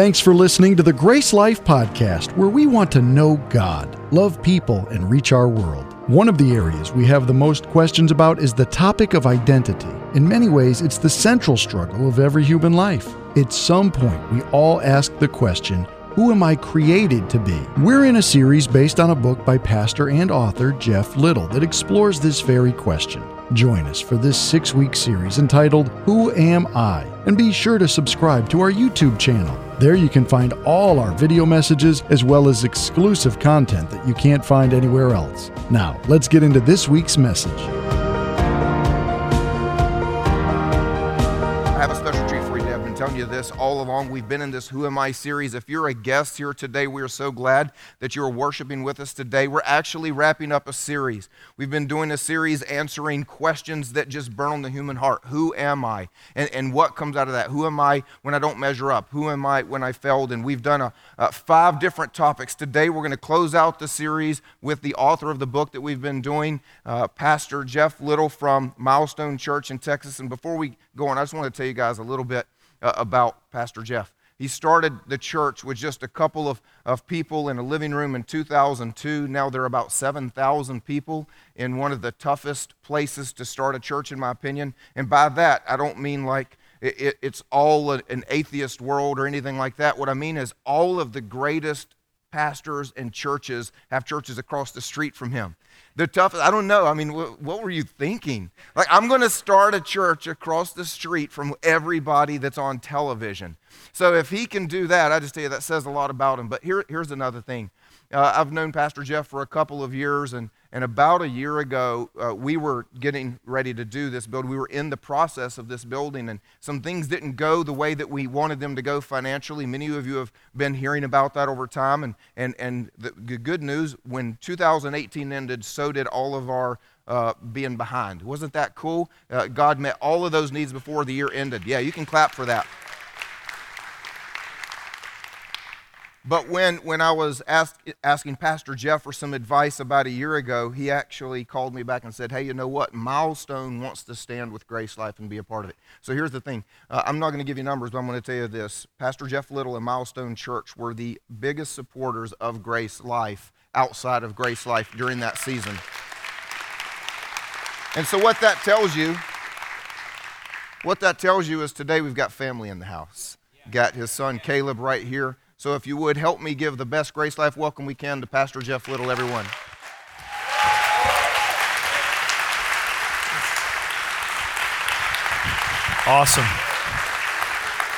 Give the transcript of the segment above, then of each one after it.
Thanks for listening to the Grace Life Podcast, where we want to know God, love people, and reach our world. One of the areas we have the most questions about is the topic of identity. In many ways, it's the central struggle of every human life. At some point, we all ask the question, who am I created to be? We're in a series based on a book by pastor and author Jeff Little that explores this very question. Join us for this six week series entitled Who Am I? And be sure to subscribe to our YouTube channel. There you can find all our video messages as well as exclusive content that you can't find anywhere else. Now, let's get into this week's message. You this all along. We've been in this Who Am I series. If you're a guest here today, we are so glad that you're worshiping with us today. We're actually wrapping up a series. We've been doing a series answering questions that just burn on the human heart. Who am I? And, and what comes out of that? Who am I when I don't measure up? Who am I when I failed? And we've done a, a five different topics. Today, we're going to close out the series with the author of the book that we've been doing, uh, Pastor Jeff Little from Milestone Church in Texas. And before we go on, I just want to tell you guys a little bit uh, about Pastor Jeff. He started the church with just a couple of, of people in a living room in 2002. Now there are about 7,000 people in one of the toughest places to start a church, in my opinion. And by that, I don't mean like it, it, it's all an atheist world or anything like that. What I mean is all of the greatest pastors and churches have churches across the street from him. The toughest, I don't know. I mean, what, what were you thinking? Like, I'm going to start a church across the street from everybody that's on television. So if he can do that, I just tell you that says a lot about him. But here, here's another thing. Uh, I've known Pastor Jeff for a couple of years, and, and about a year ago, uh, we were getting ready to do this build. We were in the process of this building, and some things didn't go the way that we wanted them to go financially. Many of you have been hearing about that over time, and, and, and the good news when 2018 ended, so did all of our uh, being behind. Wasn't that cool? Uh, God met all of those needs before the year ended. Yeah, you can clap for that. But when, when I was asked, asking Pastor Jeff for some advice about a year ago, he actually called me back and said, Hey, you know what? Milestone wants to stand with Grace Life and be a part of it. So here's the thing uh, I'm not going to give you numbers, but I'm going to tell you this. Pastor Jeff Little and Milestone Church were the biggest supporters of Grace Life outside of Grace Life during that season. And so, what that tells you, what that tells you is today we've got family in the house. Got his son Caleb right here. So if you would help me give the best Grace Life welcome we can to Pastor Jeff Little, everyone. Awesome.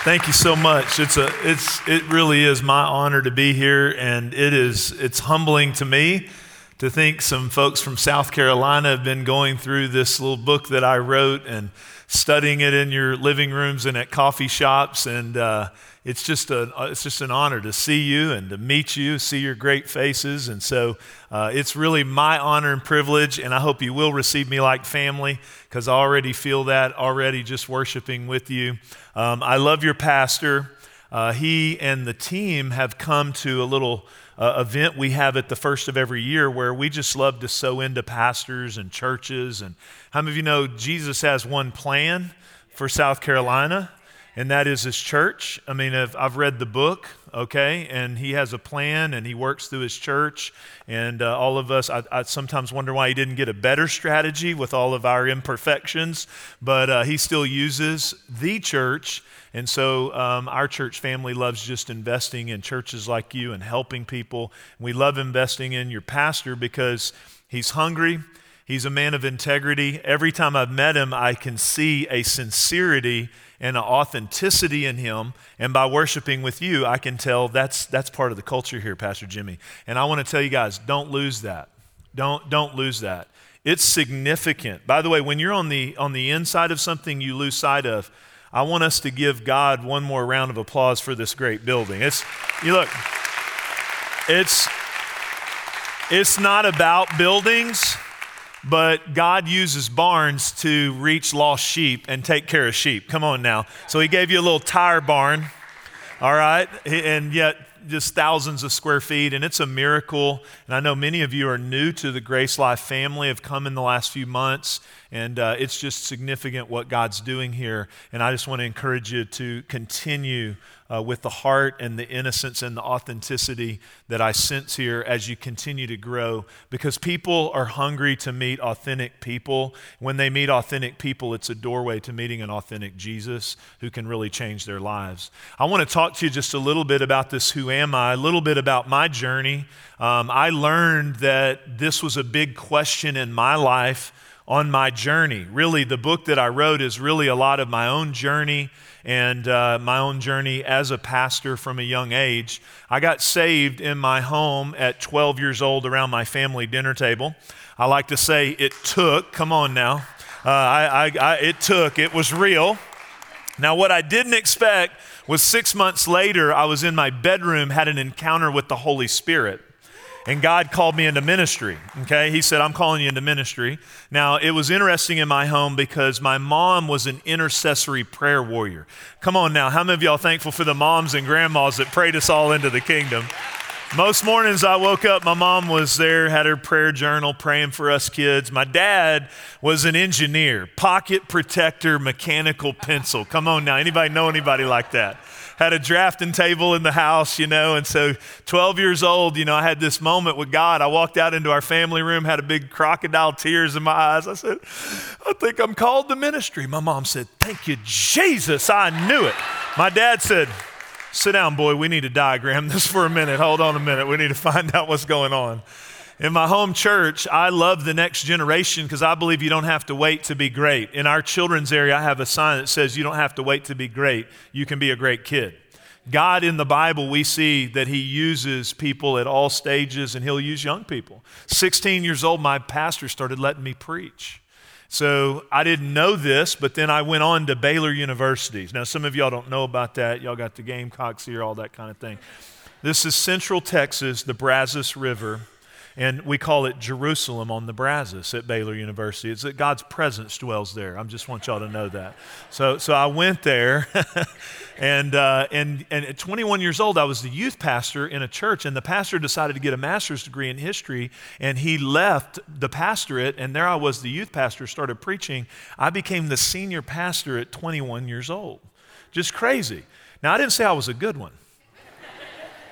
Thank you so much. It's a it's it really is my honor to be here and it is it's humbling to me to think some folks from South Carolina have been going through this little book that I wrote and studying it in your living rooms and at coffee shops and uh, it's just a it's just an honor to see you and to meet you, see your great faces, and so uh, it's really my honor and privilege. And I hope you will receive me like family because I already feel that already just worshiping with you. Um, I love your pastor. Uh, he and the team have come to a little uh, event we have at the first of every year where we just love to sow into pastors and churches. And how many of you know Jesus has one plan for South Carolina? and that is his church. I mean, I've, I've, read the book, okay, and he has a plan and he works through his church. And uh, all of us, I, I, sometimes wonder why he didn't get a better strategy with all of our imperfections, but uh, he still uses the church. And so um, our church family loves just investing in churches like you and helping people. We love investing in your pastor because he's hungry. He's a man of integrity. Every time I've met him, I can see a sincerity and an authenticity in him. And by worshiping with you, I can tell that's, that's part of the culture here, Pastor Jimmy. And I want to tell you guys, don't lose that. Don't, don't lose that. It's significant. By the way, when you're on the, on the inside of something you lose sight of, I want us to give God one more round of applause for this great building. It's, you look, it's, it's not about buildings. But God uses barns to reach lost sheep and take care of sheep. Come on now. So He gave you a little tire barn, all right? And yet, just thousands of square feet, and it's a miracle. And I know many of you are new to the Grace Life family, have come in the last few months, and uh, it's just significant what God's doing here. And I just want to encourage you to continue uh, with the heart and the innocence and the authenticity that I sense here as you continue to grow because people are hungry to meet authentic people. When they meet authentic people, it's a doorway to meeting an authentic Jesus who can really change their lives. I want to talk to you just a little bit about this Who Am I? A little bit about my journey. Um, I learned that this was a big question in my life on my journey. Really, the book that I wrote is really a lot of my own journey and uh, my own journey as a pastor from a young age. I got saved in my home at 12 years old around my family dinner table. I like to say it took, come on now. Uh, I, I, I, it took, it was real. Now, what I didn't expect was six months later, I was in my bedroom, had an encounter with the Holy Spirit and God called me into ministry. Okay, He said, I'm calling you into ministry. Now, it was interesting in my home because my mom was an intercessory prayer warrior. Come on now, how many of y'all thankful for the moms and grandmas that prayed us all into the kingdom? Most mornings I woke up, my mom was there, had her prayer journal praying for us kids. My dad was an engineer, pocket protector, mechanical pencil. Come on now, anybody know anybody like that? Had a drafting table in the house, you know, and so 12 years old, you know, I had this moment with God. I walked out into our family room, had a big crocodile tears in my eyes. I said, I think I'm called to ministry. My mom said, Thank you, Jesus. I knew it. My dad said, Sit down, boy. We need to diagram this for a minute. Hold on a minute. We need to find out what's going on. In my home church, I love the next generation because I believe you don't have to wait to be great. In our children's area, I have a sign that says you don't have to wait to be great. You can be a great kid. God in the Bible, we see that He uses people at all stages and He'll use young people. 16 years old, my pastor started letting me preach. So I didn't know this, but then I went on to Baylor University. Now, some of y'all don't know about that. Y'all got the Gamecocks here, all that kind of thing. This is Central Texas, the Brazos River and we call it Jerusalem on the Brazos at Baylor University. It's that God's presence dwells there. I just want y'all to know that. So, so I went there, and, uh, and, and at 21 years old, I was the youth pastor in a church, and the pastor decided to get a master's degree in history, and he left the pastorate, and there I was, the youth pastor, started preaching. I became the senior pastor at 21 years old. Just crazy. Now, I didn't say I was a good one.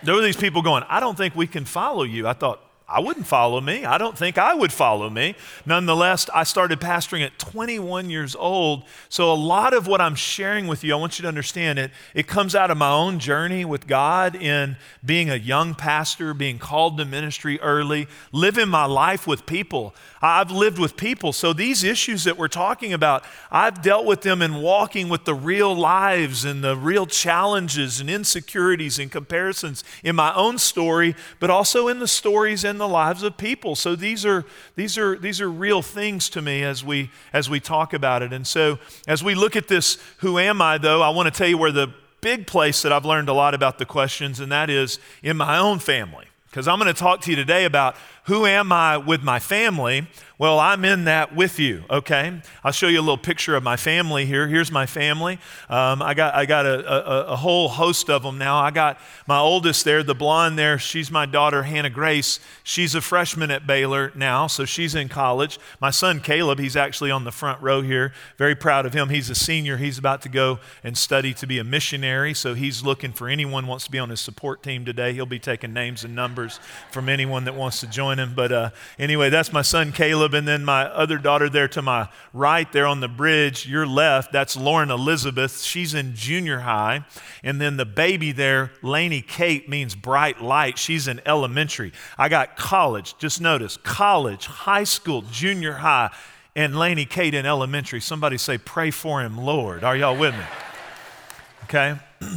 There were these people going, I don't think we can follow you. I thought, I wouldn't follow me. I don't think I would follow me. Nonetheless, I started pastoring at 21 years old. So, a lot of what I'm sharing with you, I want you to understand it. It comes out of my own journey with God in being a young pastor, being called to ministry early, living my life with people. I've lived with people. So, these issues that we're talking about, I've dealt with them in walking with the real lives and the real challenges and insecurities and comparisons in my own story, but also in the stories and the lives of people. So these are, these are, these are real things to me as we, as we talk about it. And so as we look at this, who am I, though, I want to tell you where the big place that I've learned a lot about the questions, and that is in my own family. Because I'm going to talk to you today about who am I with my family? Well, I'm in that with you, okay? I'll show you a little picture of my family here. Here's my family. Um, I got, I got a, a, a, whole host of them now. I got my oldest there, the blonde there. She's my daughter, Hannah Grace. She's a freshman at Baylor now, so she's in college. My son, Caleb, he's actually on the front row here. Very proud of him. He's a senior. He's about to go and study to be a missionary, so he's looking for anyone who wants to be on his support team today. He'll be taking names and numbers from anyone that wants to join him. But uh, anyway, that's my son, Caleb. Caleb, and then my other daughter there to my right, there on the bridge, your left, that's Lauren Elizabeth. She's in junior high. And then the baby there, Laney Kate, means bright light. She's in elementary. I got college, just notice college, high school, junior high, and Laney Kate in elementary. Somebody say, Pray for him, Lord. Are y'all with me? Okay?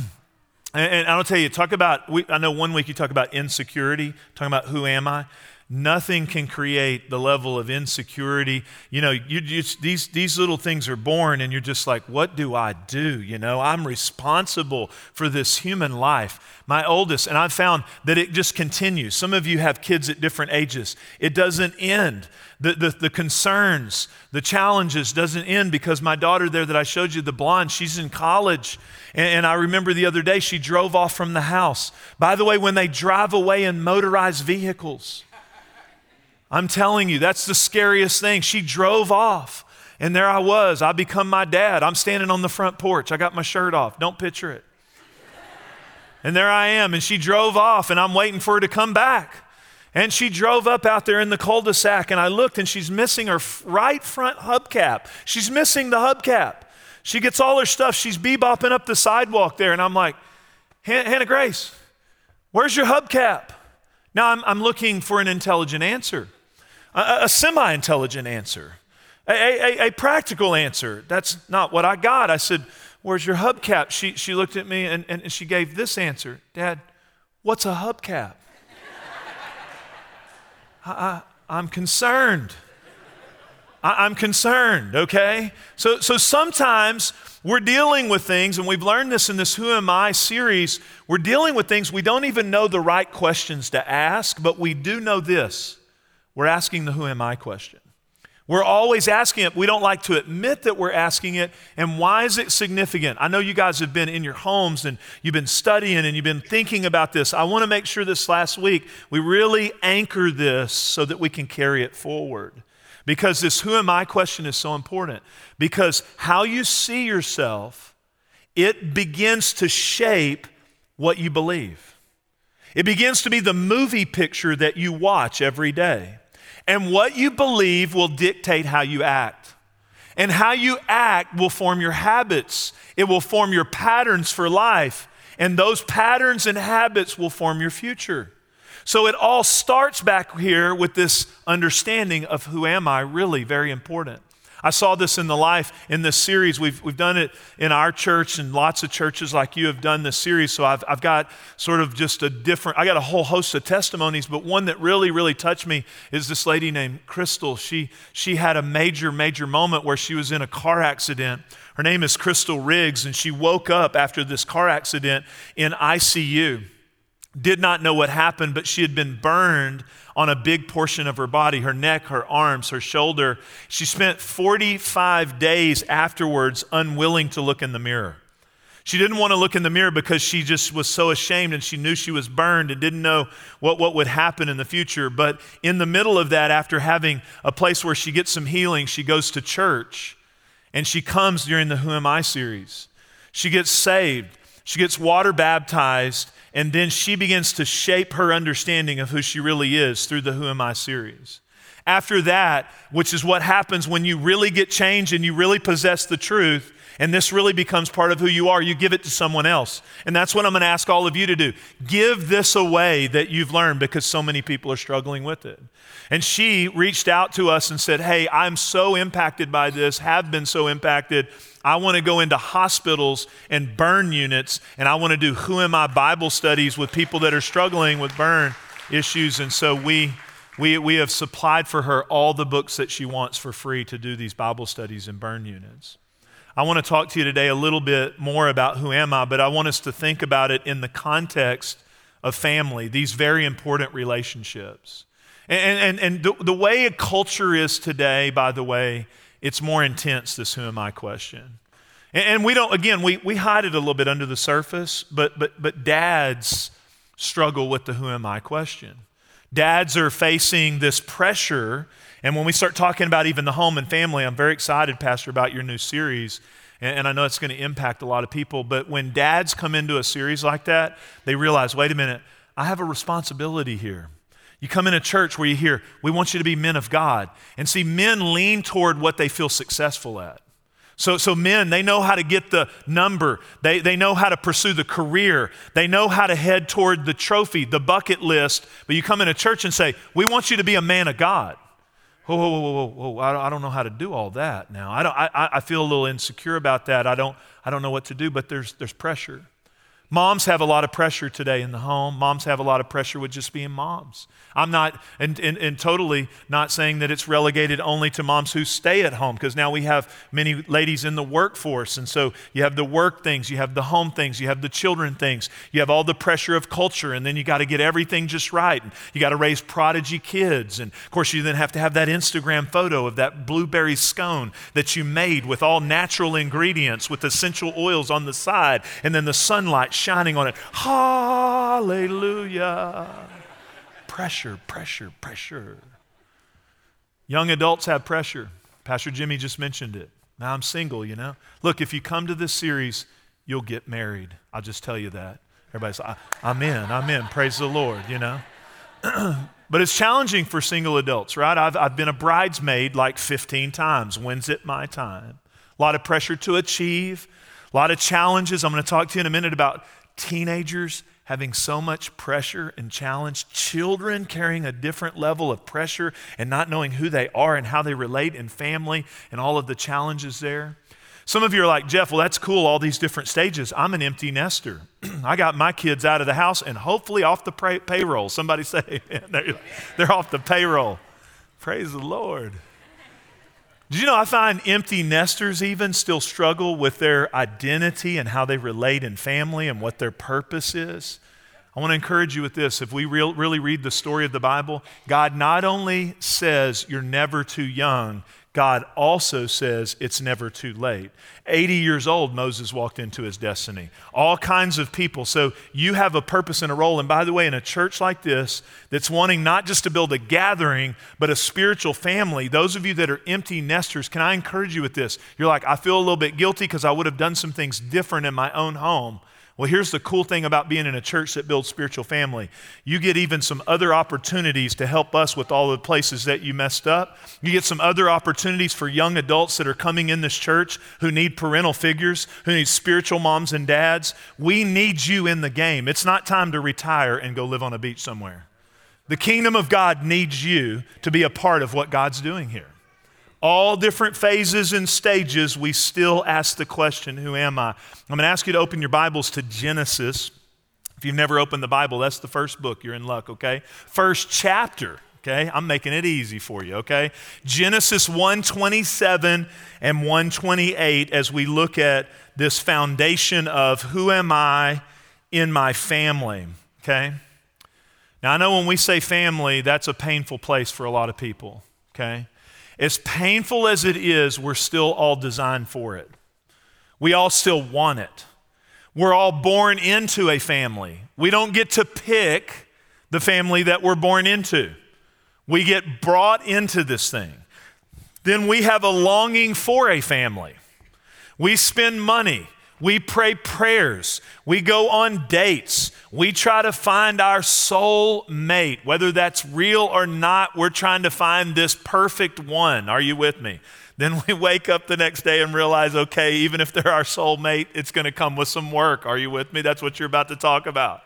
And, I'll tell you, talk about, I know one week you talk about insecurity, talking about who am I. Nothing can create the level of insecurity. You know, you these, these little things are born, and you're just like, what do I do? You know, I'm responsible for this human life. My oldest, and I've found that it just continues. Some of you have kids at different ages. It doesn't end. The, the, the concerns, the challenges doesn't end because my daughter there that I showed you, the blonde, she's in college. And, and I remember the other day she drove off from the house. By the way, when they drive away in motorized vehicles, I'm telling you, that's the scariest thing. She drove off, and there I was. I become my dad. I'm standing on the front porch. I got my shirt off. Don't picture it. And there I am, and she drove off, and I'm waiting for her to come back. And she drove up out there in the cul de sac, and I looked, and she's missing her right front hubcap. She's missing the hubcap. She gets all her stuff. She's bebopping up the sidewalk there, and I'm like, Hannah Grace, where's your hubcap? Now I'm, I'm looking for an intelligent answer a, a semi intelligent answer, a, a, a, practical answer. That's not what I got. I said, Where's your hubcap? She, she looked at me and, and she gave this answer Dad, what's a hubcap? I, I, I'm concerned. I, I'm concerned, okay? So, so sometimes we're dealing with things, and we've learned this in this Who Am I series. We're dealing with things we don't even know the right questions to ask, but we do know this we're asking the who am I question. We're always asking it. We don't like to admit that we're asking it. And why is it significant? I know you guys have been in your homes and you've been studying and you've been thinking about this. I want to make sure this last week we really anchor this so that we can carry it forward. Because this who am I question is so important. Because how you see yourself, it begins to shape what you believe. It begins to be the movie picture that you watch every day. And what you believe will dictate how you act. And how you act will form your habits, it will form your patterns for life. And those patterns and habits will form your future. So it all starts back here with this understanding of who am I really very important. I saw this in the life in this series. We've, we've done it in our church, and lots of churches like you have done this series. So I've, I've got sort of just a different, I got a whole host of testimonies, but one that really, really touched me is this lady named Crystal. She, she had a major, major moment where she was in a car accident. Her name is Crystal Riggs, and she woke up after this car accident in ICU did not know what happened, but she had been burned on a big portion of her body her neck, her arms, her shoulder. She spent 45 days afterwards unwilling to look in the mirror. She didn't want to look in the mirror because she just was so ashamed and she knew she was burned and didn't know what, what would happen in the future. But in the middle of that, after having a place where she gets some healing, she goes to church and she comes during the Who Am I series. She gets saved, she gets water baptized, and then she begins to shape her understanding of who she really is through the Who Am I series. After that, which is what happens when you really get changed and you really possess the truth, and this really becomes part of who you are, you give it to someone else. And that's what I'm going to ask all of you to do. Give this away that you've learned because so many people are struggling with it. And she reached out to us and said, Hey, I'm so impacted by this, have been so impacted. I want to go into hospitals and burn units, and I want to do Who Am I Bible studies with people that are struggling with burn issues. And so we, we, we have supplied for her all the books that she wants for free to do these Bible studies and burn units. I want to talk to you today a little bit more about who am I, but I want us to think about it in the context of family, these very important relationships. And, and, and the, the way a culture is today, by the way, it's more intense, this who am I question. And, and we don't, again, we, we hide it a little bit under the surface, but, but, but dads struggle with the who am I question. Dads are facing this pressure. And when we start talking about even the home and family, I'm very excited, Pastor, about your new series. And, and I know it's going to impact a lot of people. But when dads come into a series like that, they realize wait a minute, I have a responsibility here. You come in a church where you hear, we want you to be men of God. And see, men lean toward what they feel successful at. So, so men, they know how to get the number. They, they know how to pursue the career. They know how to head toward the trophy, the bucket list. But you come in a church and say, we want you to be a man of God. Whoa, whoa, whoa, whoa, whoa. I don't know how to do all that now. I, don't, I, I feel a little insecure about that. I don't, I don't know what to do, but there's, there's pressure. Moms have a lot of pressure today in the home. Moms have a lot of pressure with just being moms. I'm not, and, and, and totally not saying that it's relegated only to moms who stay at home, because now we have many ladies in the workforce. And so you have the work things, you have the home things, you have the children things, you have all the pressure of culture, and then you got to get everything just right. And you got to raise prodigy kids. And of course, you then have to have that Instagram photo of that blueberry scone that you made with all natural ingredients, with essential oils on the side, and then the sunlight shining on it. Hallelujah. Pressure, pressure, pressure. Young adults have pressure. Pastor Jimmy just mentioned it. Now I'm single, you know. Look, if you come to this series, you'll get married. I'll just tell you that. Everybody's like, I'm in, I'm in. Praise the Lord, you know. but it's challenging for single adults, right? I've, I've been a bridesmaid like 15 times. When's it my time? A lot of pressure to achieve, a lot of challenges. I'm going to talk to you in a minute about teenagers having so much pressure and challenge, children carrying a different level of pressure and not knowing who they are and how they relate in family and all of the challenges there. Some of you are like, Jeff, well, that's cool, all these different stages. I'm an empty nester. I got my kids out of the house and hopefully off the pay- payroll. Somebody say, they're, they're off the payroll. Praise the Lord. Did you know I find empty nesters even still struggle with their identity and how they relate in family and what their purpose is? I want to encourage you with this. If we real, really read the story of the Bible, God not only says you're never too young, God also says it's never too late. 80 years old, Moses walked into his destiny. All kinds of people. So you have a purpose and a role. And by the way, in a church like this that's wanting not just to build a gathering, but a spiritual family, those of you that are empty nesters, can I encourage you with this? You're like, I feel a little bit guilty because I would have done some things different in my own home. Well, here's the cool thing about being in a church that builds spiritual family. You get even some other opportunities to help us with all the places that you messed up. You get some other opportunities for young adults that are coming in this church who need parental figures, who need spiritual moms and dads. We need you in the game. It's not time to retire and go live on a beach somewhere. The kingdom of God needs you to be a part of what God's doing here all different phases and stages, we still ask the question, Who am I? I'm going to ask you to open your Bibles to Genesis. If you've never opened the Bible, that's the first book. You're in luck, okay? First chapter, okay? I'm making it easy for you, okay? Genesis 127 and 128 as we look at this foundation of who am I in my family, okay? Now, I know when we say family, that's a painful place for a lot of people, okay? As painful as it is, we're still all designed for it. We all still want it. We're all born into a family. We don't get to pick the family that we're born into. We get brought into this thing. Then we have a longing for a family. We spend money. We pray prayers. We go on dates. We try to find our soul mate. Whether that's real or not, we're trying to find this perfect one. Are you with me? Then we wake up the next day and realize, okay, even if they're our soul mate, it's going to come with some work. Are you with me? That's what you're about to talk about.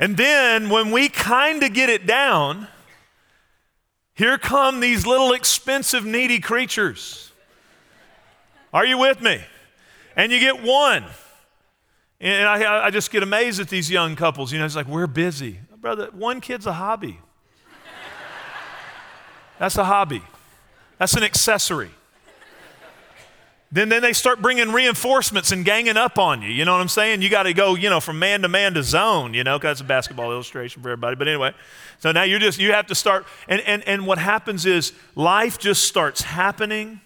And then when we kind of get it down, here come these little expensive, needy creatures. Are you with me? And you get one. And I, I just get amazed at these young couples. You know, it's like, we're busy. Brother, one kid's a hobby. That's a hobby, that's an accessory. Then, then they start bringing reinforcements and ganging up on you. You know what I'm saying? You got to go, you know, from man to man to zone, you know, because that's a basketball illustration for everybody. But anyway, so now you're just, you have to start. And, and, and what happens is life just starts happening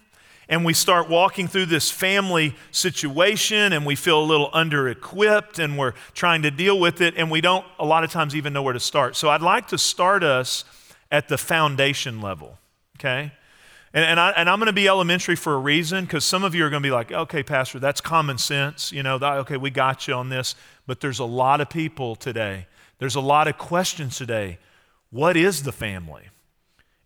and we start walking through this family situation and we feel a little under equipped and we're trying to deal with it and we don't a lot of times even know where to start. So I'd like to start us at the foundation level, okay? And, and, I, I'm going to be elementary for a reason because some of you are going to be like, okay, Pastor, that's common sense. You know, okay, we got you on this. But there's a lot of people today, there's a lot of questions today. What is the family?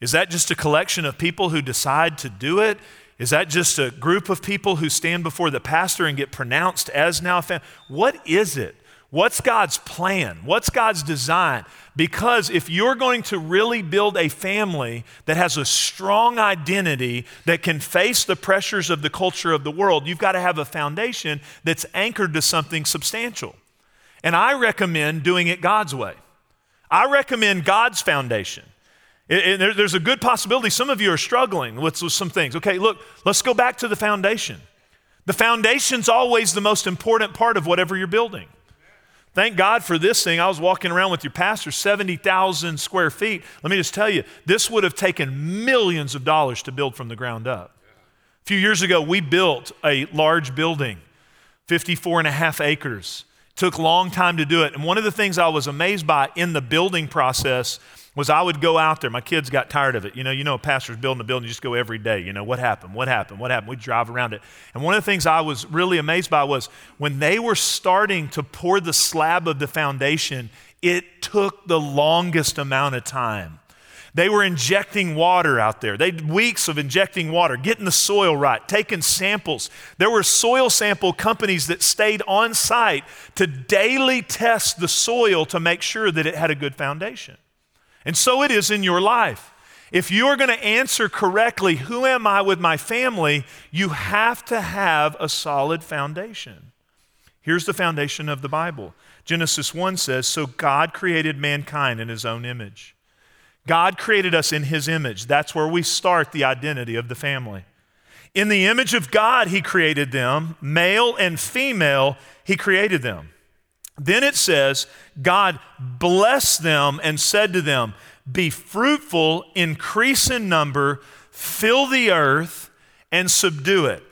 Is that just a collection of people who decide to do it? Is that just a group of people who stand before the pastor and get pronounced as now a family? What is it? What's God's plan? What's God's design? Because if you're going to really build a family that has a strong identity that can face the pressures of the culture of the world, you've got to have a foundation that's anchored to something substantial. And I recommend doing it God's way. I recommend God's foundation. And there's a good possibility some of you are struggling with some things. Okay, look, let's go back to the foundation. The foundation's always the most important part of whatever you're building. Thank God for this thing. I was walking around with your pastor, 70,000 square feet. Let me just tell you, this would have taken millions of dollars to build from the ground up. A few years ago, we built a large building, 54 and a half acres. It took a long time to do it. And one of the things I was amazed by in the building process was I would go out there. My kids got tired of it. You know, you know, a pastor's building a building, you just go every day. You know, what happened? What happened? What happened? We drive around it. And one of the things I was really amazed by was when they were starting to pour the slab of the foundation, it took the longest amount of time. They were injecting water out there. They weeks of injecting water, getting the soil right, taking samples. There were soil sample companies that stayed on site to daily test the soil to make sure that it had a good foundation. And so it is in your life. If you're going to answer correctly, who am I with my family, you have to have a solid foundation. Here's the foundation of the Bible Genesis 1 says, So God created mankind in his own image. God created us in his image. That's where we start the identity of the family. In the image of God, he created them, male and female, he created them. Then it says, God blessed them and said to them, Be fruitful, increase in number, fill the earth, and subdue it.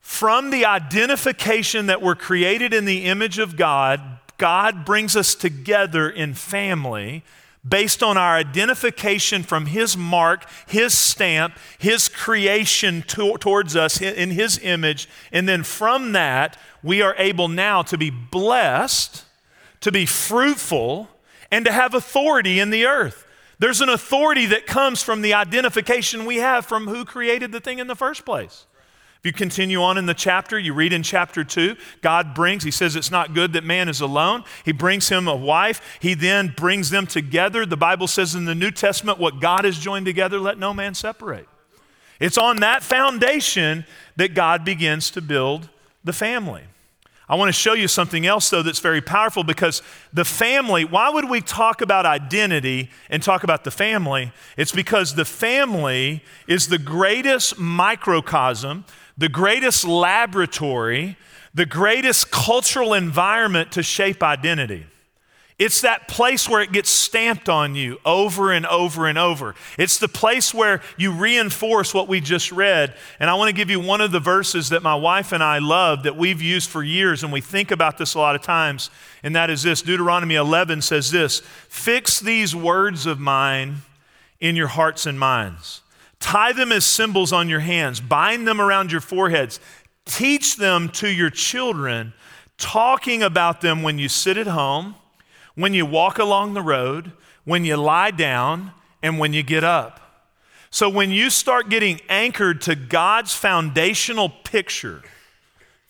From the identification that we're created in the image of God, God brings us together in family based on our identification from His mark, His stamp, His creation to, towards us in His image. And then from that, we are able now to be blessed, to be fruitful, and to have authority in the earth. There's an authority that comes from the identification we have from who created the thing in the first place. If you continue on in the chapter, you read in chapter 2, God brings, He says it's not good that man is alone. He brings him a wife. He then brings them together. The Bible says in the New Testament, what God has joined together, let no man separate. It's on that foundation that God begins to build the family. I want to show you something else, though, that's very powerful because the family, why would we talk about identity and talk about the family? It's because the family is the greatest microcosm the greatest laboratory, the greatest cultural environment to shape identity. It's that place where it gets stamped on you over and over and over. It's the place where you reinforce what we just read. And I want to give you one of the verses that my wife and I love that we've used for years, and we think about this a lot of times. And that is this Deuteronomy 11 says this Fix these words of mine in your hearts and minds. Tie them as symbols on your hands, bind them around your foreheads, teach them to your children, talking about them when you sit at home, when you walk along the road, when you lie down, and when you get up. So when you start getting anchored to God's foundational picture,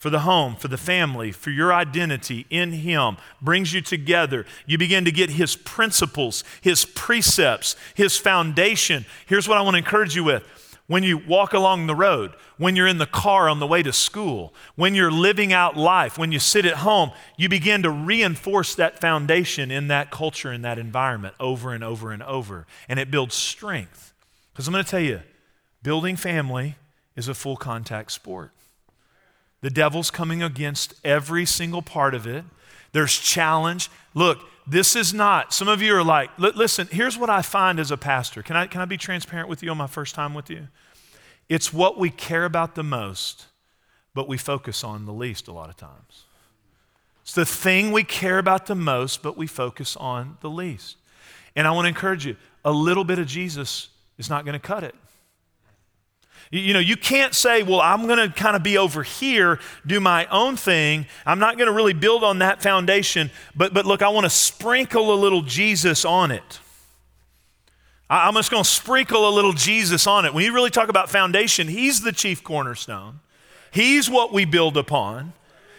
for the home, for the family, for your identity in Him, brings you together. You begin to get His principles, His precepts, His foundation. Here's what I want to encourage you with. When you walk along the road, when you're in the car on the way to school, when you're living out life, when you sit at home, you begin to reinforce that foundation in that culture, in that environment over and over and over. And it builds strength. Because I'm going to tell you, building family is a full contact sport. The devil's coming against every single part of it. There's challenge. Look, this is not, some of you are like, listen, here's what I find as a pastor. Can I, can I be transparent with you on my first time with you? It's what we care about the most, but we focus on the least a lot of times. It's the thing we care about the most, but we focus on the least. And I want to encourage you a little bit of Jesus is not going to cut it. You know, you can't say, well, I'm going to kind of be over here, do my own thing. I'm not going to really build on that foundation. But, but look, I want to sprinkle a little Jesus on it. I'm just going to sprinkle a little Jesus on it. When you really talk about foundation, He's the chief cornerstone, He's what we build upon.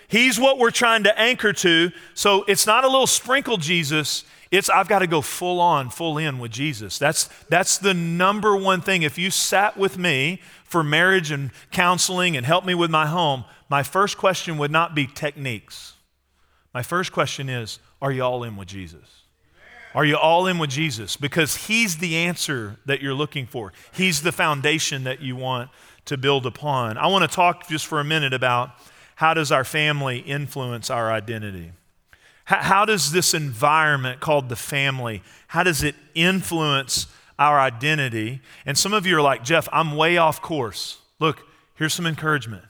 He's what we're trying to anchor to. So it's not a little sprinkle Jesus, it's I've got to go full on, full in with Jesus. That's, that's the number one thing. If you sat with me for marriage and counseling and helped me with my home, my first question would not be techniques. My first question is Are you all in with Jesus? Are you all in with Jesus? Because He's the answer that you're looking for, He's the foundation that you want to build upon. I want to talk just for a minute about how does our family influence our identity? How, does this environment called the family, how does it influence our identity? And some of you are like, Jeff, I'm way off course. Look, here's some encouragement.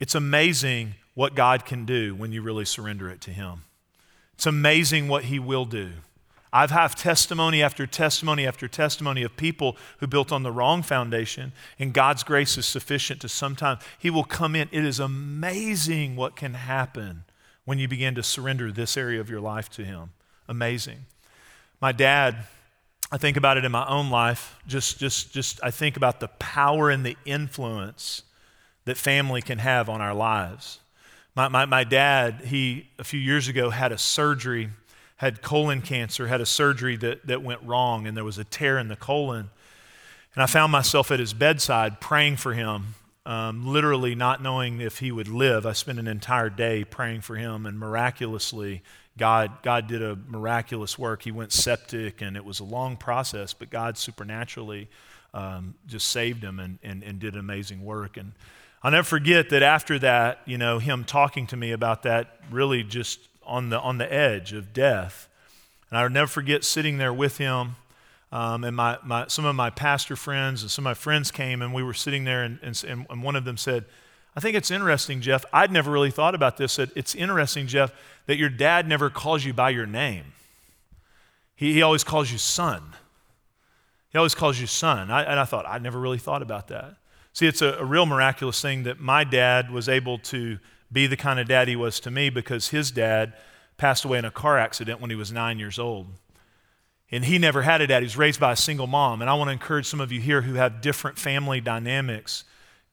It's amazing what God can do when you really surrender it to Him. It's amazing what He will do. I've had testimony after testimony after testimony of people who built on the wrong foundation, and God's grace is sufficient to sometimes He will come in. It is amazing what can happen when you begin to surrender this area of your life to Him. Amazing. My dad, I think about it in my own life, just, just, just I think about the power and the influence that family can have on our lives. My, my, my dad, he, a few years ago, had a surgery had colon cancer, had a surgery that, that went wrong, and there was a tear in the colon. And I found myself at his bedside praying for him, um, literally not knowing if he would live. I spent an entire day praying for him, and miraculously, God, God did a miraculous work. He went septic, and it was a long process, but God supernaturally um, just saved him and, and, and did amazing work. And I'll never forget that after that, you know, him talking to me about that really just on the, on the edge of death. And I'll never forget sitting there with him. Um, and my, my, some of my pastor friends and some of my friends came, and we were sitting there, and, and, and one of them said, I think it's interesting, Jeff. I'd never really thought about this. Said, it's interesting, Jeff, that your dad never calls you by your name. He, he always calls you son. He always calls you son. I, and I thought, I never really thought about that. See, it's a, a real miraculous thing that my dad was able to be the kind of dad he was to me because his dad passed away in a car accident when he was nine years old. And he never had a dad. He was raised by a single mom. And I want to encourage some of you here who have different family dynamics.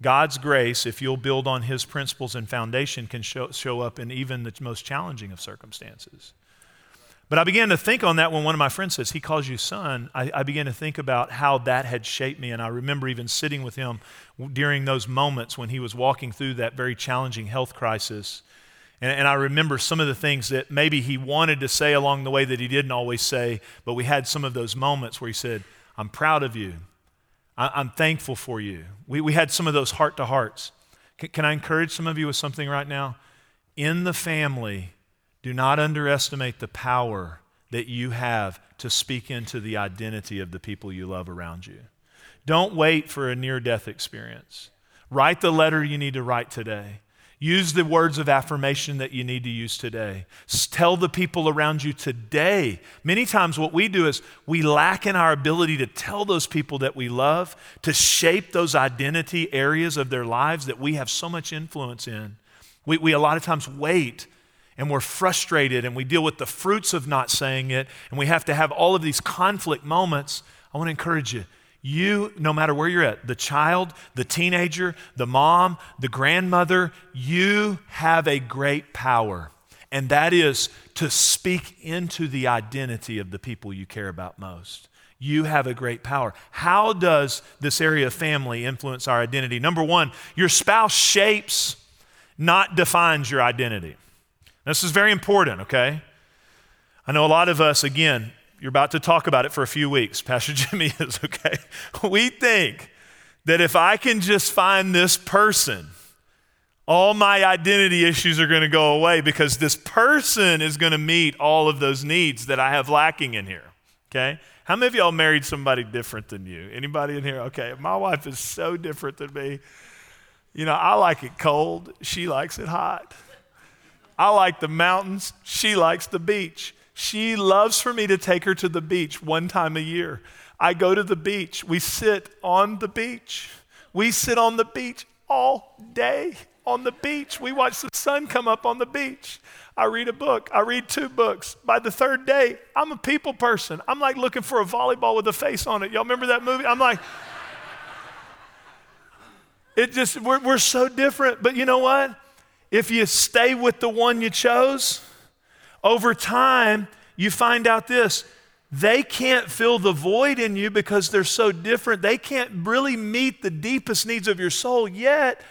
God's grace, if you'll build on his principles and foundation, can show, show up in even the most challenging of circumstances. But I began to think on that when one of my friends says, He calls you son. I, I, began to think about how that had shaped me. And I remember even sitting with him during those moments when he was walking through that very challenging health crisis. And, and I remember some of the things that maybe he wanted to say along the way that he didn't always say, but we had some of those moments where he said, I'm proud of you. I, am thankful for you. We, we had some of those heart to hearts. Can, can I encourage some of you with something right now? In the family, do not underestimate the power that you have to speak into the identity of the people you love around you. Don't wait for a near death experience. Write the letter you need to write today. Use the words of affirmation that you need to use today. Tell the people around you today. Many times, what we do is we lack in our ability to tell those people that we love, to shape those identity areas of their lives that we have so much influence in. We, we a lot of times wait and we're frustrated and we deal with the fruits of not saying it and we have to have all of these conflict moments, I want to encourage you. You, no matter where you're at, the child, the teenager, the mom, the grandmother, you have a great power. And that is to speak into the identity of the people you care about most. You have a great power. How does this area of family influence our identity? Number one, your spouse shapes, not defines your identity. This is very important, okay? I know a lot of us, again, you're about to talk about it for a few weeks. Pastor Jimmy is, okay? We think that if I can just find this person, all my identity issues are going to go away because this person is going to meet all of those needs that I have lacking in here. Okay? How many of y'all married somebody different than you? Anybody in here? Okay, my wife is so different than me. You know, I like it cold, she likes it hot. I like the mountains. She likes the beach. She loves for me to take her to the beach one time a year. I go to the beach. We sit on the beach. We sit on the beach all day on the beach. We watch the sun come up on the beach. I read a book. I read two books. By the third day, I'm a people person. I'm like looking for a volleyball with a face on it. Y'all remember that movie? I'm like, it just, we're, we're so different. But you know what? If you stay with the one you chose, over time, you find out this they can't fill the void in you because they're so different. They can't really meet the deepest needs of your soul, yet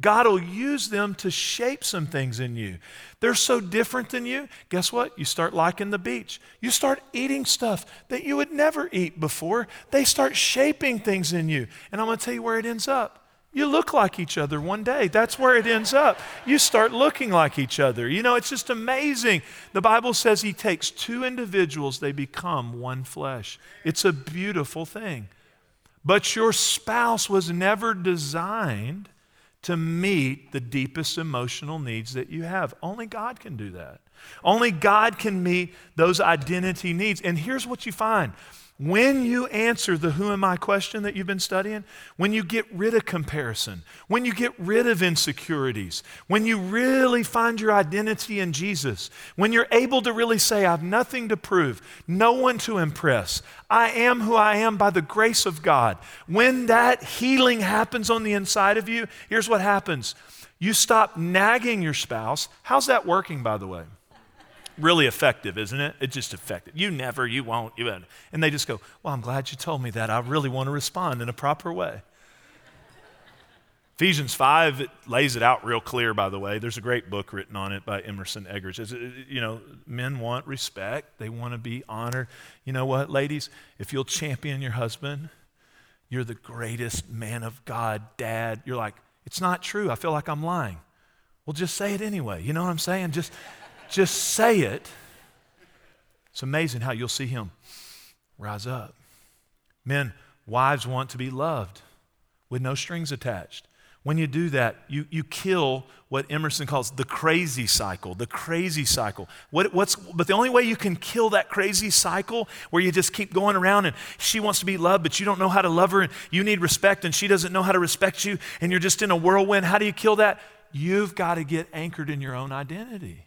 God will use them to shape some things in you. They're so different than you. Guess what? You start liking the beach. You start eating stuff that you would never eat before. They start shaping things in you. And I'm going to tell you where it ends up. You look like each other one day. That's where it ends up. You start looking like each other. You know, it's just amazing. The Bible says He takes two individuals, they become one flesh. It's a beautiful thing. But your spouse was never designed to meet the deepest emotional needs that you have. Only God can do that. Only God can meet those identity needs. And here's what you find when you answer the who am I question that you've been studying, when you get rid of comparison, when you get rid of insecurities, when you really find your identity in Jesus, when you're able to really say, I have nothing to prove, no one to impress, I am who I am by the grace of God, when that healing happens on the inside of you, here's what happens you stop nagging your spouse. How's that working, by the way? Really effective, isn't it? It's just effective. You never, you won't, you won't. And they just go, Well, I'm glad you told me that. I really want to respond in a proper way. Ephesians 5 it lays it out real clear, by the way. There's a great book written on it by Emerson Eggerichs. It's, uh, you know, men want respect, they want to be honored. You know what, ladies? If you'll champion your husband, you're the greatest man of God, dad. You're like, it's not true. I feel like I'm lying. Well, just say it anyway. You know what I'm saying? Just just say it. It's amazing how you'll see him rise up. Men, wives want to be loved with no strings attached. When you do that, you, you kill what Emerson calls the crazy cycle, the crazy cycle. What, what's, but the only way you can kill that crazy cycle where you just keep going around and she wants to be loved, but you don't know how to love her and you need respect and she doesn't know how to respect you and you're just in a whirlwind. How do you kill that? You've got to get anchored in your own identity.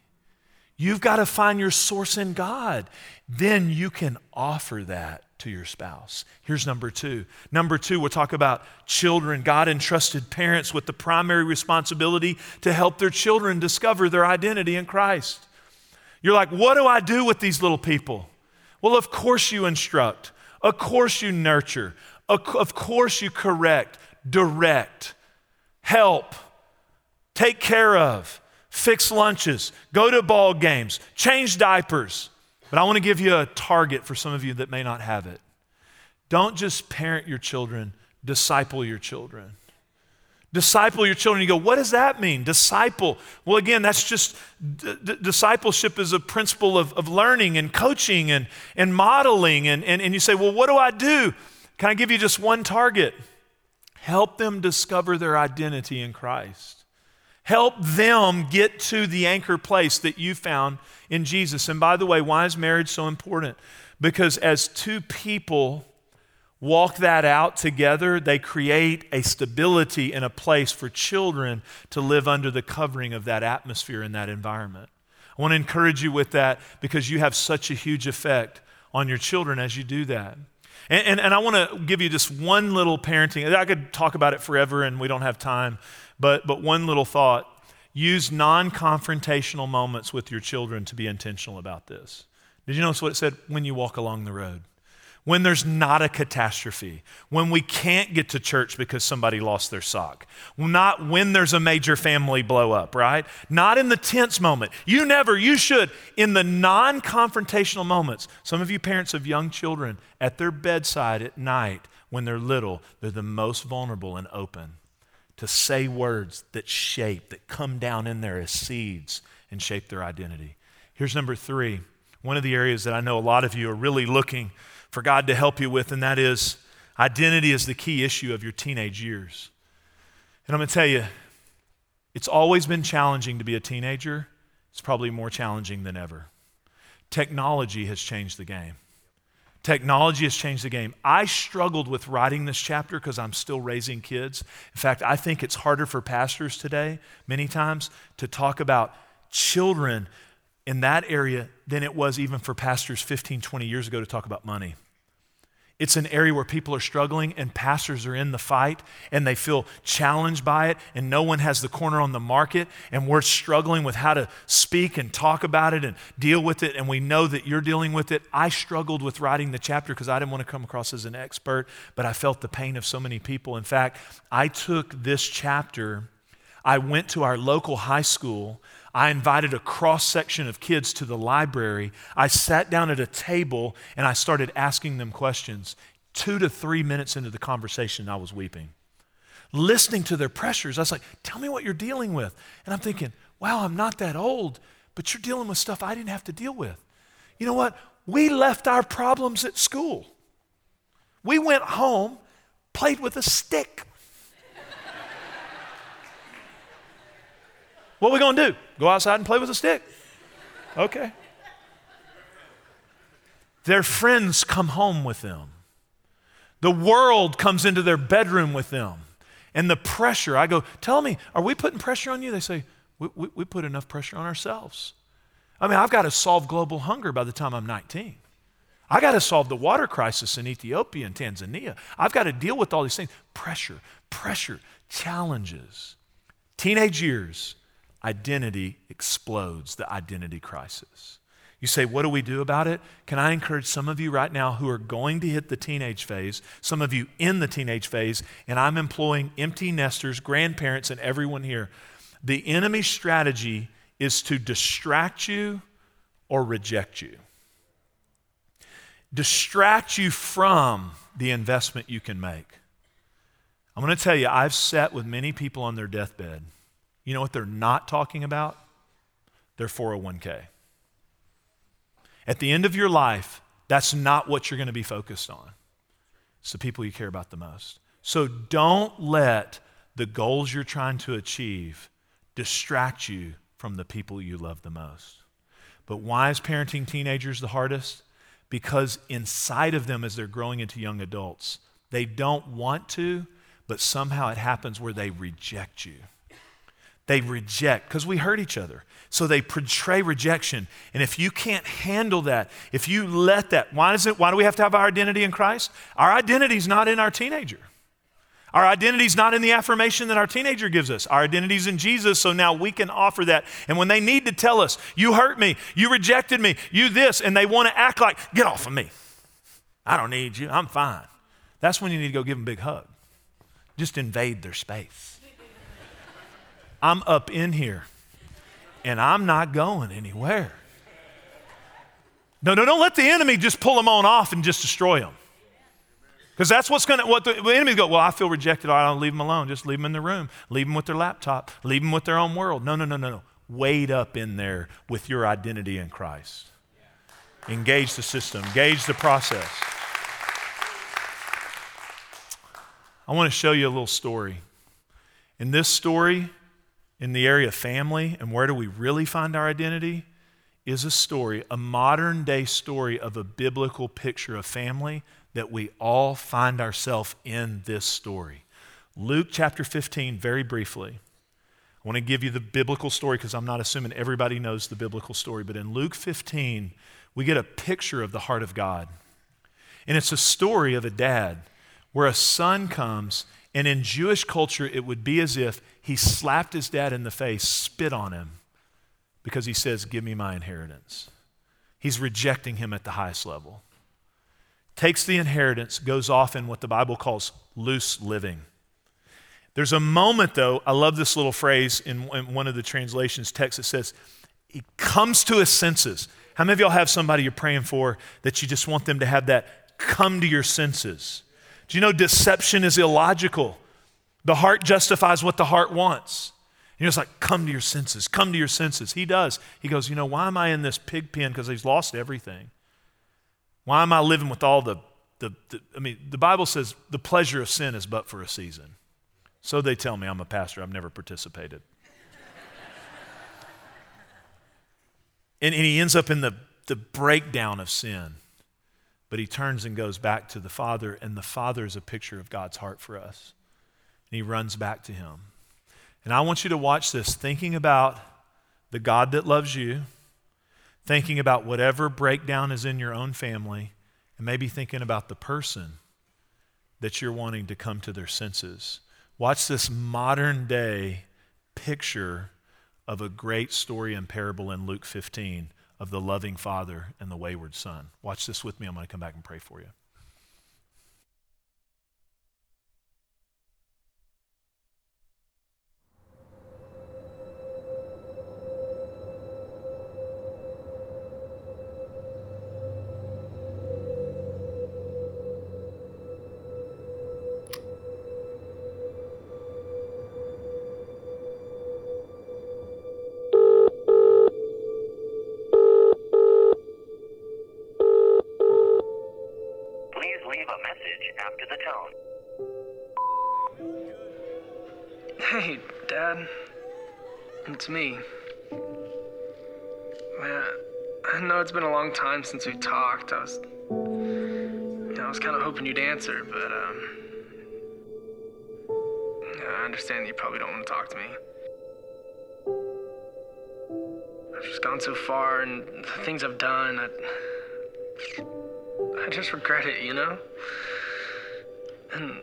You've got to find your source in God. Then you can offer that to your spouse. Here's number two. Number two, we'll talk about children. God entrusted parents with the primary responsibility to help their children discover their identity in Christ. You're like, what do I do with these little people? Well, of course you instruct, of course you nurture, of course you correct, direct, help, take care of fix lunches, go to ball games, change diapers. But I want to give you a target for some of you that may not have it. Don't just parent your children, disciple your children. Disciple your children. You go, what does that mean? Disciple. Well, again, that's just d- d- discipleship is a principle of, of learning and coaching and, and modeling. And, and, and you say, well, what do I do? Can I give you just one target? Help them discover their identity in Christ. Help them get to the anchor place that you found in Jesus. And by the way, why is marriage so important? Because as two people walk that out together, they create a stability and a place for children to live under the covering of that atmosphere and that environment. I want to encourage you with that because you have such a huge effect on your children as you do that. And, and, and I want to give you just one little parenting. I could talk about it forever, and we don't have time. But, but one little thought use non confrontational moments with your children to be intentional about this. Did you notice what it said? When you walk along the road. When there's not a catastrophe, when we can't get to church because somebody lost their sock, not when there's a major family blow up, right? Not in the tense moment. You never, you should. In the non confrontational moments, some of you parents of young children at their bedside at night when they're little, they're the most vulnerable and open to say words that shape, that come down in there as seeds and shape their identity. Here's number three one of the areas that I know a lot of you are really looking for God to help you with, and that is identity is the key issue of your teenage years. And I'm going to tell you, it's always been challenging to be a teenager. It's probably more challenging than ever. Technology has changed the game. Technology has changed the game. I struggled with writing this chapter because I'm still raising kids. In fact, I think it's harder for pastors today, many times, to talk about children in that area than it was even for pastors 15, 20 years ago to talk about money. It's an area where people are struggling and pastors are in the fight and they feel challenged by it and no one has the corner on the market and we're struggling with how to speak and talk about it and deal with it and we know that you're dealing with it. I struggled with writing the chapter because I didn't want to come across as an expert, but I felt the pain of so many people. In fact, I took this chapter I went to our local high school. I invited a cross section of kids to the library. I sat down at a table and I started asking them questions. Two to three minutes into the conversation, I was weeping. Listening to their pressures, I was like, Tell me what you're dealing with. And I'm thinking, Wow, I'm not that old, but you're dealing with stuff I didn't have to deal with. You know what? We left our problems at school. We went home, played with a stick. What are we going to do? Go outside and play with a stick? Okay. Their friends come home with them. The world comes into their bedroom with them. And the pressure, I go, tell me, are we putting pressure on you? They say, we, we, we put enough pressure on ourselves. I mean, I've got to solve global hunger by the time I'm 19. I got to solve the water crisis in Ethiopia and Tanzania. I've got to deal with all these things. Pressure, pressure, challenges. Teenage years, identity explodes, the identity crisis. You say, What do we do about it? Can I encourage some of you right now who are going to hit the teenage phase, some of you in the teenage phase, and I'm employing empty nesters, grandparents, and everyone here. The enemy strategy is to distract you or reject you, distract you from the investment you can make. I'm going to tell you, I've sat with many people on their deathbed. You know what they're not talking about? Their 401k. At the end of your life, that's not what you're going to be focused on. It's the people you care about the most. So don't let the goals you're trying to achieve distract you from the people you love the most. But why is parenting teenagers the hardest? Because inside of them, as they're growing into young adults, they don't want to, but somehow it happens where they reject you. They reject, because we hurt each other. So they portray rejection. And if you can't handle that, if you let that, why is it, why do we have to have our identity in Christ? Our identity is not in our teenager. Our identity is not in the affirmation that our teenager gives us. Our identity is in Jesus, so now we can offer that. And when they need to tell us, you hurt me, you rejected me, you this, and they want to act like, get off of me. I don't need you, I'm fine. That's when you need to go give them a big hug. Just invade their space. I'm up in here and I'm not going anywhere. No, no, don't let the enemy just pull them on off and just destroy them. Because that's what's going to, what the, the enemy go, well, I feel rejected. I don't leave them alone. Just leave them in the room. Leave them with their laptop. Leave them with their own world. No, no, no, no, no. Wade up in there with your identity in Christ. Engage the system. Engage the process. I want to show you a little story. In this story, in the area of family and where do we really find our identity is a story, a modern day story of a biblical picture of family that we all find ourselves in this story. Luke chapter 15, very briefly. I want to give you the biblical story because I'm not assuming everybody knows the biblical story, but in Luke 15, we get a picture of the heart of God. And it's a story of a dad where a son comes, and in Jewish culture, it would be as if he slapped his dad in the face, spit on him, because he says, Give me my inheritance. He's rejecting him at the highest level. Takes the inheritance, goes off in what the Bible calls loose living. There's a moment, though, I love this little phrase in, in one of the translations text. It says, He comes to his senses. How many of y'all have somebody you're praying for that you just want them to have that come to your senses? Do you know deception is illogical? The heart justifies what the heart wants. You're just like, come to your senses, come to your senses. He does. He goes, you know, why am I in this pig pen? Because he's lost everything. Why am I living with all the, the, the, I mean, the Bible says the pleasure of sin is but for a season. So they tell me I'm a pastor, I've never participated. and, and he ends up in the, the breakdown of sin. But he turns and goes back to the Father, and the Father is a picture of God's heart for us. And he runs back to him. And I want you to watch this, thinking about the God that loves you, thinking about whatever breakdown is in your own family, and maybe thinking about the person that you're wanting to come to their senses. Watch this modern day picture of a great story and parable in Luke 15 of the loving father and the wayward son. Watch this with me. I'm going to come back and pray for you. Long time since we talked. I was, you know, I was kind of hoping you'd answer, but um, I understand you probably don't want to talk to me. I've just gone so far, and the things I've done, I, I just regret it, you know. And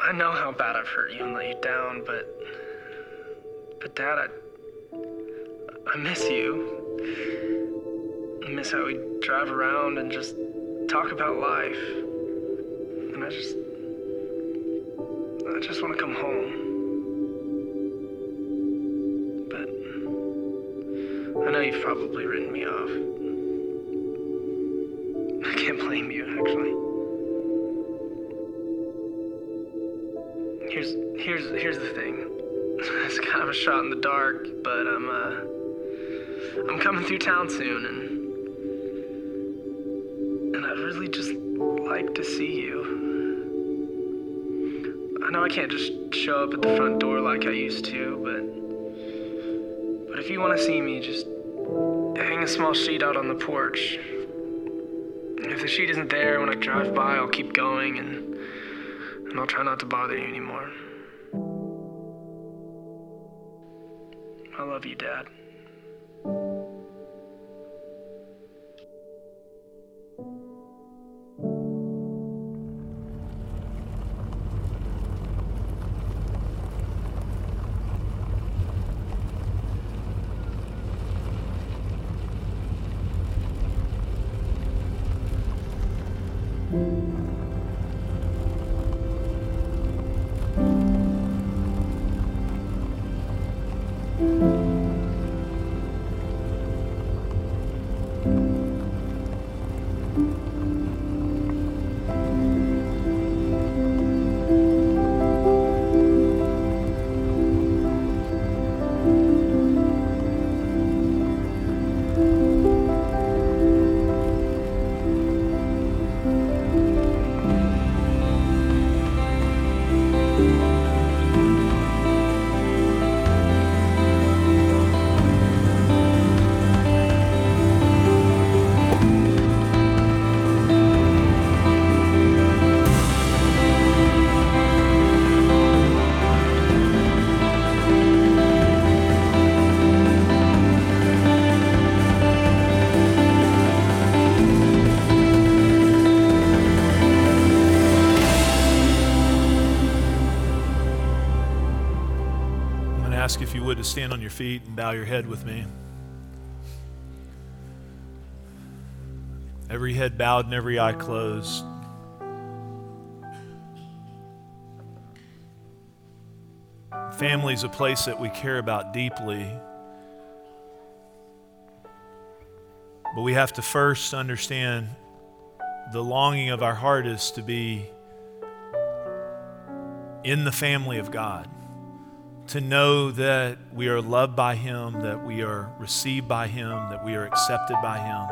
I know how bad I've hurt you and let you down, but, but Dad, I, I miss you. I miss how we drive around and just talk about life. And I just, I just want to come home. But I know you've probably written me off. I can't blame you, actually. Here's here's here's the thing. It's kind of a shot in the dark, but I'm uh I'm coming through town soon and and I can't just show up at the front door like I used to, but but if you want to see me, just hang a small sheet out on the porch. If the sheet isn't there when I drive by, I'll keep going and and I'll try not to bother you anymore. I love you, Dad. Bow your head with me. Every head bowed and every eye closed. Family is a place that we care about deeply. But we have to first understand the longing of our heart is to be in the family of God to know that we are loved by Him, that we are received by Him, that we are accepted by Him.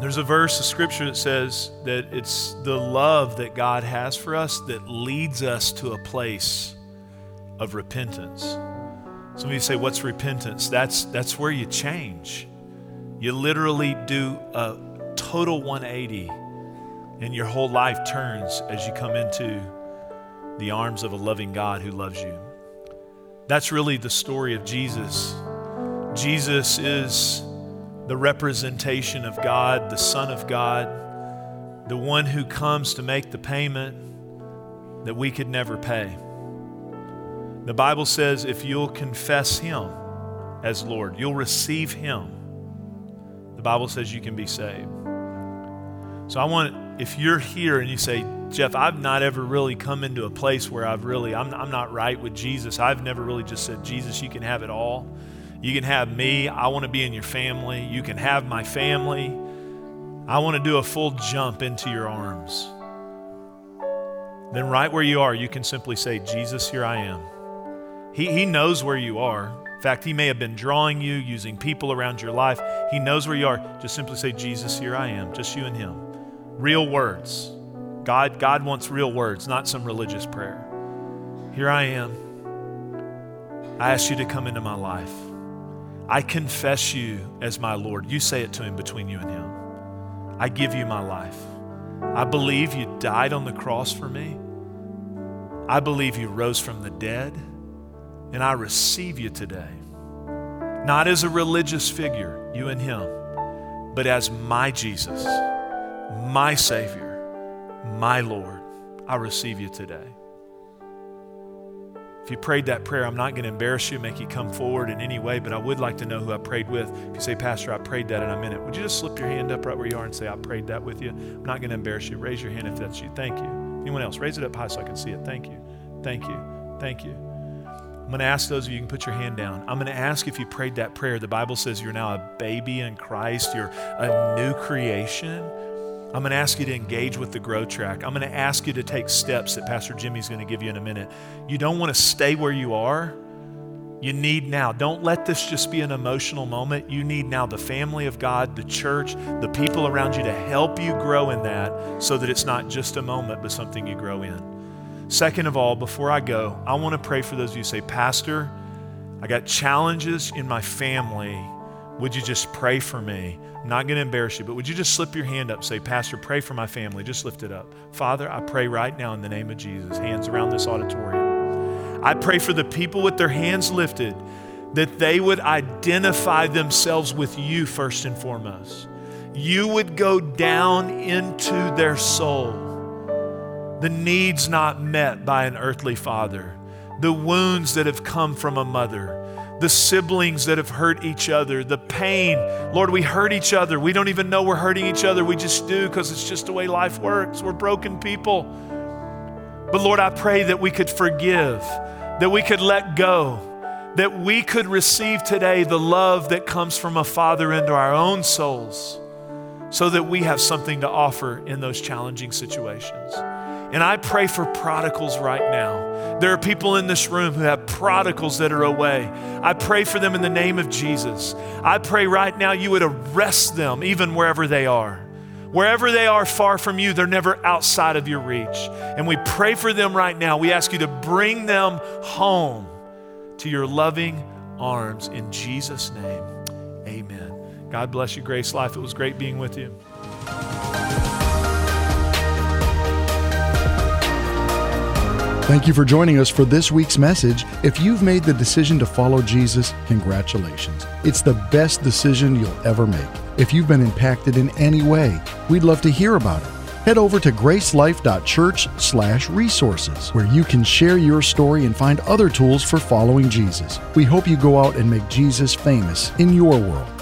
There's a verse of Scripture that says that it's the love that God has for us that leads us to a place of repentance. Some of you say, What's repentance? That's, that's where you change. You literally do a total 180, and your whole life turns as you come into the arms of a loving God who loves you. That's really the story of Jesus. Jesus is the representation of God, the Son of God, the one who comes to make the payment that we could never pay. The Bible says if you'll confess Him as Lord, you'll receive Him. The Bible says you can be saved. So I want, if you're here and you say, Jeff, I've not ever really come into a place where I've really, I'm, I'm not right with Jesus. I've never really just said, Jesus, you can have it all. You can have me. I want to be in your family. You can have my family. I want to do a full jump into your arms. Then, right where you are, you can simply say, Jesus, here I am. He, he knows where you are. In fact, He may have been drawing you using people around your life. He knows where you are. Just simply say, Jesus, here I am. Just you and Him. Real words. God, God wants real words, not some religious prayer. Here I am. I ask you to come into my life. I confess you as my Lord. You say it to him between you and him. I give you my life. I believe you died on the cross for me. I believe you rose from the dead. And I receive you today. Not as a religious figure, you and him, but as my Jesus, my Savior, my Lord. I receive you today. If you prayed that prayer, I'm not going to embarrass you, make you come forward in any way, but I would like to know who I prayed with. If you say, Pastor, I prayed that and I'm in it, would you just slip your hand up right where you are and say, I prayed that with you? I'm not going to embarrass you. Raise your hand if that's you. Thank you. Anyone else? Raise it up high so I can see it. Thank you. Thank you. Thank you. I'm going to ask those of you, you can put your hand down. I'm going to ask if you prayed that prayer. The Bible says you're now a baby in Christ, you're a new creation. I'm going to ask you to engage with the Grow Track. I'm going to ask you to take steps that Pastor Jimmy's going to give you in a minute. You don't want to stay where you are. You need now. Don't let this just be an emotional moment. You need now the family of God, the church, the people around you to help you grow in that so that it's not just a moment, but something you grow in. Second of all, before I go, I want to pray for those of you who say, Pastor, I got challenges in my family. Would you just pray for me? I'm not going to embarrass you, but would you just slip your hand up, say, Pastor, pray for my family? Just lift it up. Father, I pray right now in the name of Jesus, hands around this auditorium. I pray for the people with their hands lifted that they would identify themselves with you first and foremost. You would go down into their soul. The needs not met by an earthly father, the wounds that have come from a mother the siblings that have hurt each other, the pain. Lord, we hurt each other. We don't even know we're hurting each other. We just do because it's just the way life works. We're broken people. But Lord, I pray that we could forgive, that we could let go, that we could receive today the love that comes from a Father into our own souls so that we have something to offer in those challenging situations. And I pray for prodigals right now. There are people in this room who have prodigals that are away. I pray for them in the name of Jesus. I pray right now you would arrest them even wherever they are. Wherever they are far from you, they're never outside of your reach. And we pray for them right now. We ask you to bring them home to your loving arms in Jesus' name. Amen. God bless you, Grace Life. It was great being with you. Thank you for joining us for this week's message. If you've made the decision to follow Jesus, congratulations. It's the best decision you'll ever make. If you've been impacted in any way, we'd love to hear about it. Head over to gracelife.church/resources where you can share your story and find other tools for following Jesus. We hope you go out and make Jesus famous in your world.